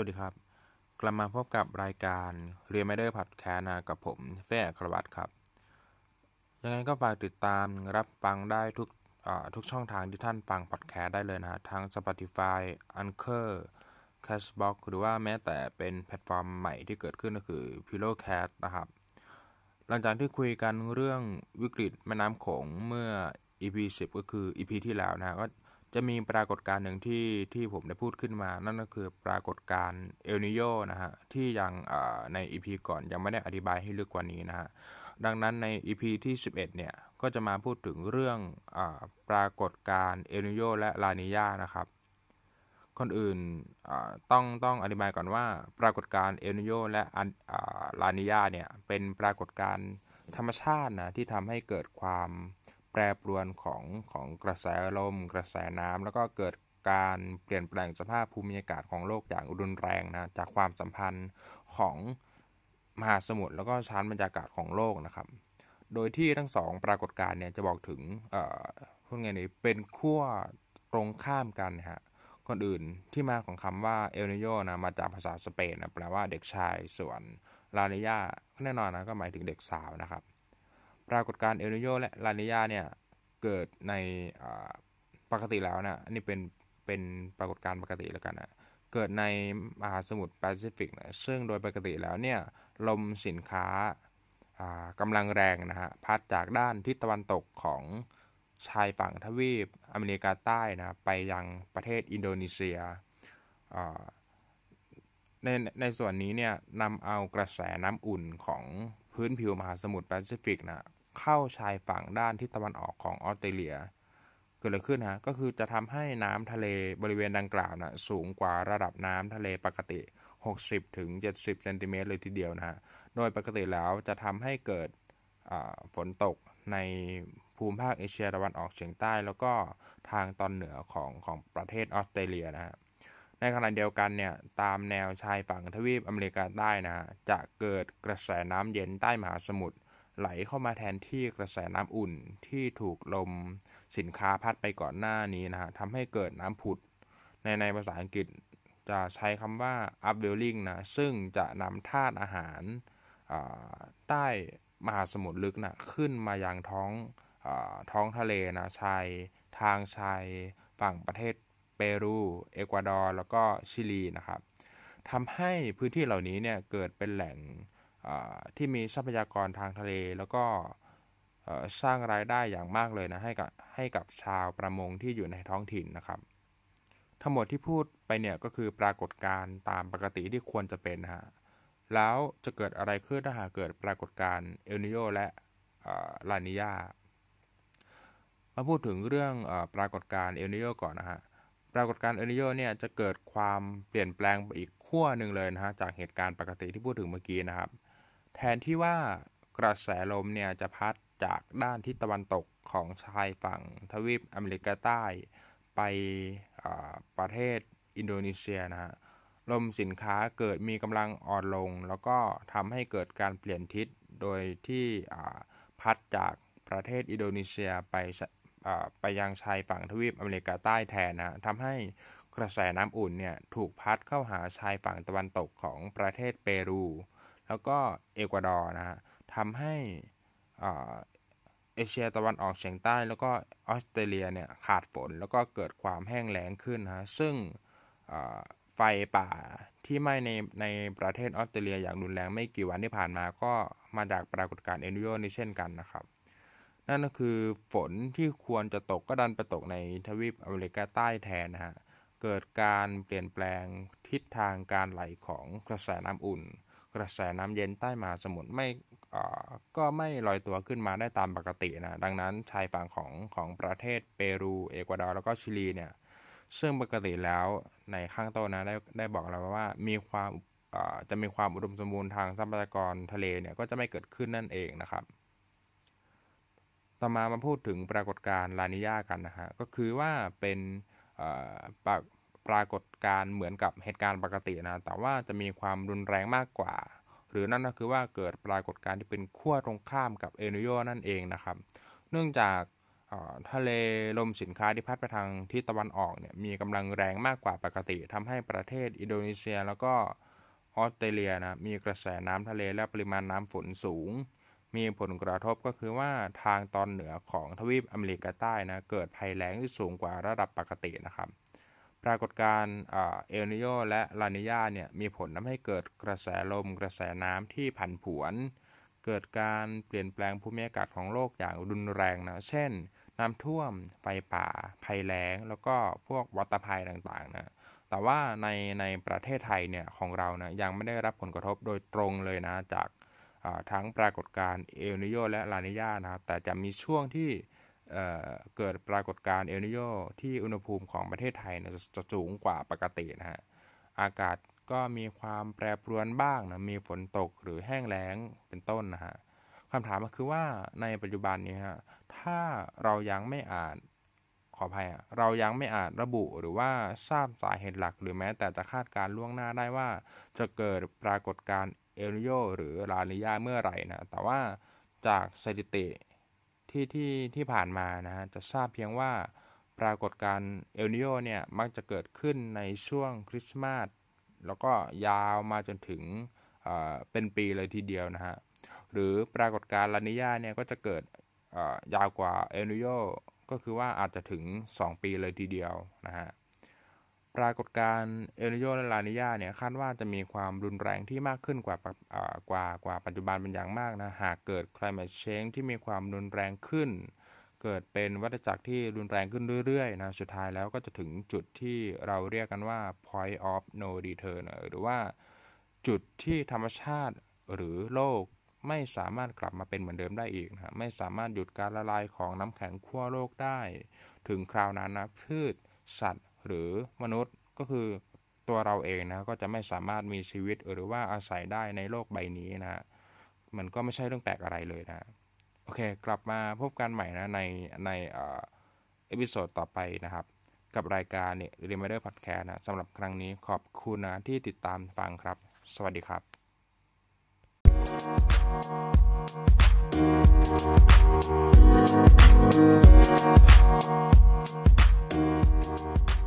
วัสดีครับ กลับมาพบกับรายการเรียนไม่ได้ผัดแคนะกับผมแฟ่ครวัตครับ ยังไงก็ฝากติดตามรับฟังได้ทุกทุกช่องทางที่ท่านฟังพอดแคสต์ได้เลยนะทั้ง Spotify Anchor Cashbox หรือว่าแม้แต่เป็นแพลตฟอร์มใหม่ที่เกิดขึ้นก็คือ Pillowcast นะครับ หลังจากที่คุยกันเรื่องวิกฤตแม่น้ำโขงเมื่อ EP 10 ก็คือ EP ที่แล้วนะก็ จะมีปรากฏการณ์หนึ่งที่ที่ผมได้พูดขึ้นมา นั่นก็คือปรากฏการณ์เอลนิโยนะฮะที่ยังใน EP ก่อนยังไม่ได้อธิบายให้ลึกกว่านี้นะฮะดังนั้นใน EP ที่ 11 เนี่ยก็จะมาพูดถึงเรื่องอปรากฏการณ์เอลนิโยและลานิยานะครับคนอื่นต้องต้องอธิบายก่อนว่า ปรากฏการณ์เอลนิโยและลานิยาเนี่ยเป็นปรากฏการณ์ธรรมชาตินะที่ทำให้เกิดความ ปรปรวนของของกระแสลม กระแสน้ำแล้วก็เกิดการเปลี่ยนแปลงสภาพภูมิอากาศของโลกอย่างรุนแรงนะจากความสัมพันธ์ของมหาสมุทรแล้วก็ชั้นบรรยากาศของโลกนะครับ โดยที่ทั้งสองปรากฏการณ์เนี่ยจะบอกถึงพวกไงนี่เป็นขั้วตรงข้ามกันฮะคนอื่นที่มาของคำว่าเอลนิโยนะมาจากภาษาสเปนนะแปลว่าเด็กชายส่วนลาเนียแน่นอนนะก็หมายถึงเด็กสาวนะครับ ปรากฏการณ์เอลนีโญและลานีญาเนี่ยเกิดในปกติแล้วนะนี่เป็นเป็นปรากฏการณ์ปกติแล้วกันนะเกิดในมหาสมุทรแปซิฟิกนะซึ่งโดยปกติแล้วเนี่ยลมสินค้ากำลังแรงนะฮะพัดจากด้านทิศตะวันตกของชายฝั่งทวีปอเมริกาใต้นะไปยังประเทศอินโดนีเซียในในส่วนนี้เนี่ยนำเอากระแสน้ำอุ่นของพื้นผิวมหาสมุทรแปซิฟิกนะ เข้าชายฝั่งด้านทิศตะวันออกของออสเตรเลีย เกิดอะไรขึ้นฮะก็คือจะทำให้น้ำทะเลบริเวณดังกล่าวนะสูงกว่าระดับน้ำทะเลปกติ 60ถึง70เซนติเมตรเลยทีเดียวนะฮะโดยปกติแล้วจะทำให้เกิดฝนตกในภูมิภาคเอเชียตะวันออกเฉียงใต้ แล้วก็ทางตอนเหนือของของประเทศออสเตรเลียนะฮะในขณะเดียวกันเนี่ยตามแนวชายฝั่งทวีปอเมริกาใต้นะฮะจะเกิดกระแสน้ำเย็นใต้มหาสมุทร ไหลเข้ามาแทนที่กระแสน้ำอุ่นที่ถูกลมสินค้าพัดไปก่อนหน้านี้นะฮะทำให้เกิดน้ำผุด ในในภาษาอังกฤษจะใช้คำว่า upwelling นะ ซึ่งจะนำธาตุอาหารใต้มหาสมุทรลึกนะขึ้นมายังท้องอท้องทะเลนะชายทางชายฝั่งประเทศเปรูเอกวาดอร์แล้วก็ชิลีนะครับทำให้พื้นที่เหล่านี้เนี่ยเกิดเป็นแหล่ง ที่มีทรัพยากรทางทะเล แล้วก็สร้างรายได้อย่างมากเลยนะให้กับให้กับชาวประมงที่อยู่ในท้องถิ่นนะครับ ทั้งหมดที่พูดไปเนี่ยก็คือปรากฏการณ์ตามปกติที่ควรจะเป็นฮะแล้วจะเกิดอะไรขึ้นถ้าหากเกิดปรากฏการณ์เอลนิโยและลานิยามาพูดถึงเรื่องอปรากฏการณ์เอลนิโยก่อนนะฮะ ปรากฏการณ์เอลนิโยเนี่ยจะเกิดความเปลี่ยนแปลงไปอีกขั้วหนึ่งเลยนะฮะจากเหตุการณ์ปกติที่พูดถึงเมื่อกี้นะครับ แทนที่ว่ากระแสลมเนี่ยจะพัดจากด้านทิศตะวันตกของชายฝั่งทวีปอเมริกาใต้ไปประเทศอินโดนีเซียนะฮะลมสินค้าเกิดมีกำลังอ่อนลง แล้วก็ทำให้เกิดการเปลี่ยนทิศโดยที่พัดจากประเทศอินโดนีเซียไปไปยังชายฝั่งทวีปอเมริกาใต้แทนนะทำให้กระแสน้ำอุ่นเนี่ยถูกพัดเข้าหาชายฝั่งตะวันตกของประเทศเปรู แล้วก็เอกวาดอร์นะฮะทำให้เอเชียตะวันออกเฉียงใต้ แล้วก็ออสเตรเลียเนี่ยขาดฝนแล้วก็เกิดความแห้งแล้งขึ้นฮะซึ่งไฟป่าที่ไหม้ในในประเทศออสเตรเลียอย่างรุนแรงไม่กี่วันที่ผ่านมาก็มาจากปรากฏการณ์เอนิโยนี่เช่นกันนะครับ นั่นก็คือฝนที่ควรจะตกก็ดันไปตกในทวีปอเมริกาใต้แทนนะฮะเกิดการเปลี่ยนแปลงทิศทางการไหลของกระแสน้ำอุ่น กระแสน้ำเย็นใต้มหาสมุทรไม่ก็ไม่ลอยตัวขึ้นมาได้ตามปกตินะดังนั้นชายฝั่งของของประเทศเปรูเอกวาดอร์แล้วก็ชิลีเนี่ยซึ่งปกติแล้วในข้างต้นนะได้ได้บอกเราว่ามีความจะมีความอุดมสมบูรณ์ทางทรัพยากรทะเลเนี่ยก็จะไม่เกิดขึ้นนั่นเองนะครับ ต่อมามาพูดถึงปรากฏการณ์ลานิยากันนะฮะก็คือว่าเป็นปร ปรากฏการเหมือนกับเหตุการณ์ปกตินะ แต่ว่าจะมีความรุนแรงมากกว่า หรือนั่นก็คือว่าเกิดปรากฏการ์ที่เป็นขั้วตรงข้ามกับเอโนโยนั่นเองนะครับ เนื่องจากทะเลลมสินค้าที่พัดไปทางทิศตะวันออกเนี่ยมีกำลังแรงมากกว่าปกติทำให้ประเทศอินโดนีเซียแล้วก็ออสเตรเลียนะมีกระแสน้ำทะเลและปริมาณน้ำฝนสูง มีผลกระทบก็คือว่าทางตอนเหนือของทวีปอเมริกาใต้นะเกิดภัยแล้งที่สูงกว่าระดับปกตินะครับ ปรากฏการณ์เอลนิโยและลานิญาเนี่ยมีผลทำให้เกิดกระแสลม กระแสน้ำที่ผันผวน เกิดการเปลี่ยนแปลงภูมิอากาศของโลกอย่างรุนแรงนะ เช่น น้ำท่วม ไฟป่า ภัยแล้ง แล้วก็พวกวัตภัยต่างๆนะ แต่ว่าในในประเทศไทยเนี่ยของเรานะยังไม่ได้รับผลกระทบโดยตรงเลยนะจากทั้งปรากฏการณ์เอลนิโยและลานิญานะครับ แต่จะมีช่วงที่ เกิดปรากฏการณ์เอลนิโยที่อุณหภูมิของประเทศไทยนะจะสูงกว่าปกตินะฮะ อากาศก็มีความแปรปรวนบ้างนะ มีฝนตกหรือแห้งแล้งเป็นต้นนะฮะคำถามก็คือว่าในปัจจุบันนี้ฮะ ถ้าเรายังไม่อาจขออภัยเรายังไม่อาจระบุหรือว่าทราบสาเหตุหลัก หรือแม้แต่จะคาดการล่วงหน้าได้ว่า จะเกิดปรากฏการณ์เอลนิโยหรือลานิยาเมื่อไหร่นะ แต่ว่าจากสถิติ ที่ที่ที่ผ่านมานะฮะจะทราบเพียงว่าปรากฏการณ์เอลนิโยเนี่ยมักจะเกิดขึ้นในช่วงคริสต์มาสแล้วก็ยาวมาจนถึงเป็นปีเลยทีเดียวนะฮะหรือปรากฏการณ์ลานิยาเนี่ยก็จะเกิดยาวกว่าเอลนิโยก็คือว่าอาจจะถึง 2 ปีเลยทีเดียวนะฮะ ปรากฏการณ์เอลนิโยและลานิญาเนี่ยคาดว่าจะมีความรุนแรงที่มากขึ้นกว่ากว่ากว่าปัจจุบันเป็นอย่างมากนะ หากเกิด climate change ที่มีความรุนแรงขึ้น เกิดเป็นวัฏจักรที่รุนแรงขึ้นเรื่อยๆนะสุดท้ายแล้วก็จะถึงจุดที่เราเรียกกันว่า point of no return หรือว่าจุดที่ธรรมชาติหรือโลกไม่สามารถกลับมาเป็นเหมือนเดิมได้อีกนะไม่สามารถหยุดการละลายของน้ำแข็งขั้วโลกได้ ถึงคราวนั้นนะพืชสัตว์ หรือมนุษย์ก็คือตัวเราเองนะก็จะไม่สามารถมีชีวิตหรือว่าอาศัยได้ในโลกใบนี้นะ มันก็ไม่ใช่เรื่องแปลกอะไรเลยนะโอเค กลับมาพบกันใหม่นะในในเอพิโซดต่อไปนะครับ กับรายการเนี่ย Reminder Podcast นะสำหรับครั้งนี้ขอบคุณนะที่ติดตามฟังครับ สวัสดีครับ Thank you.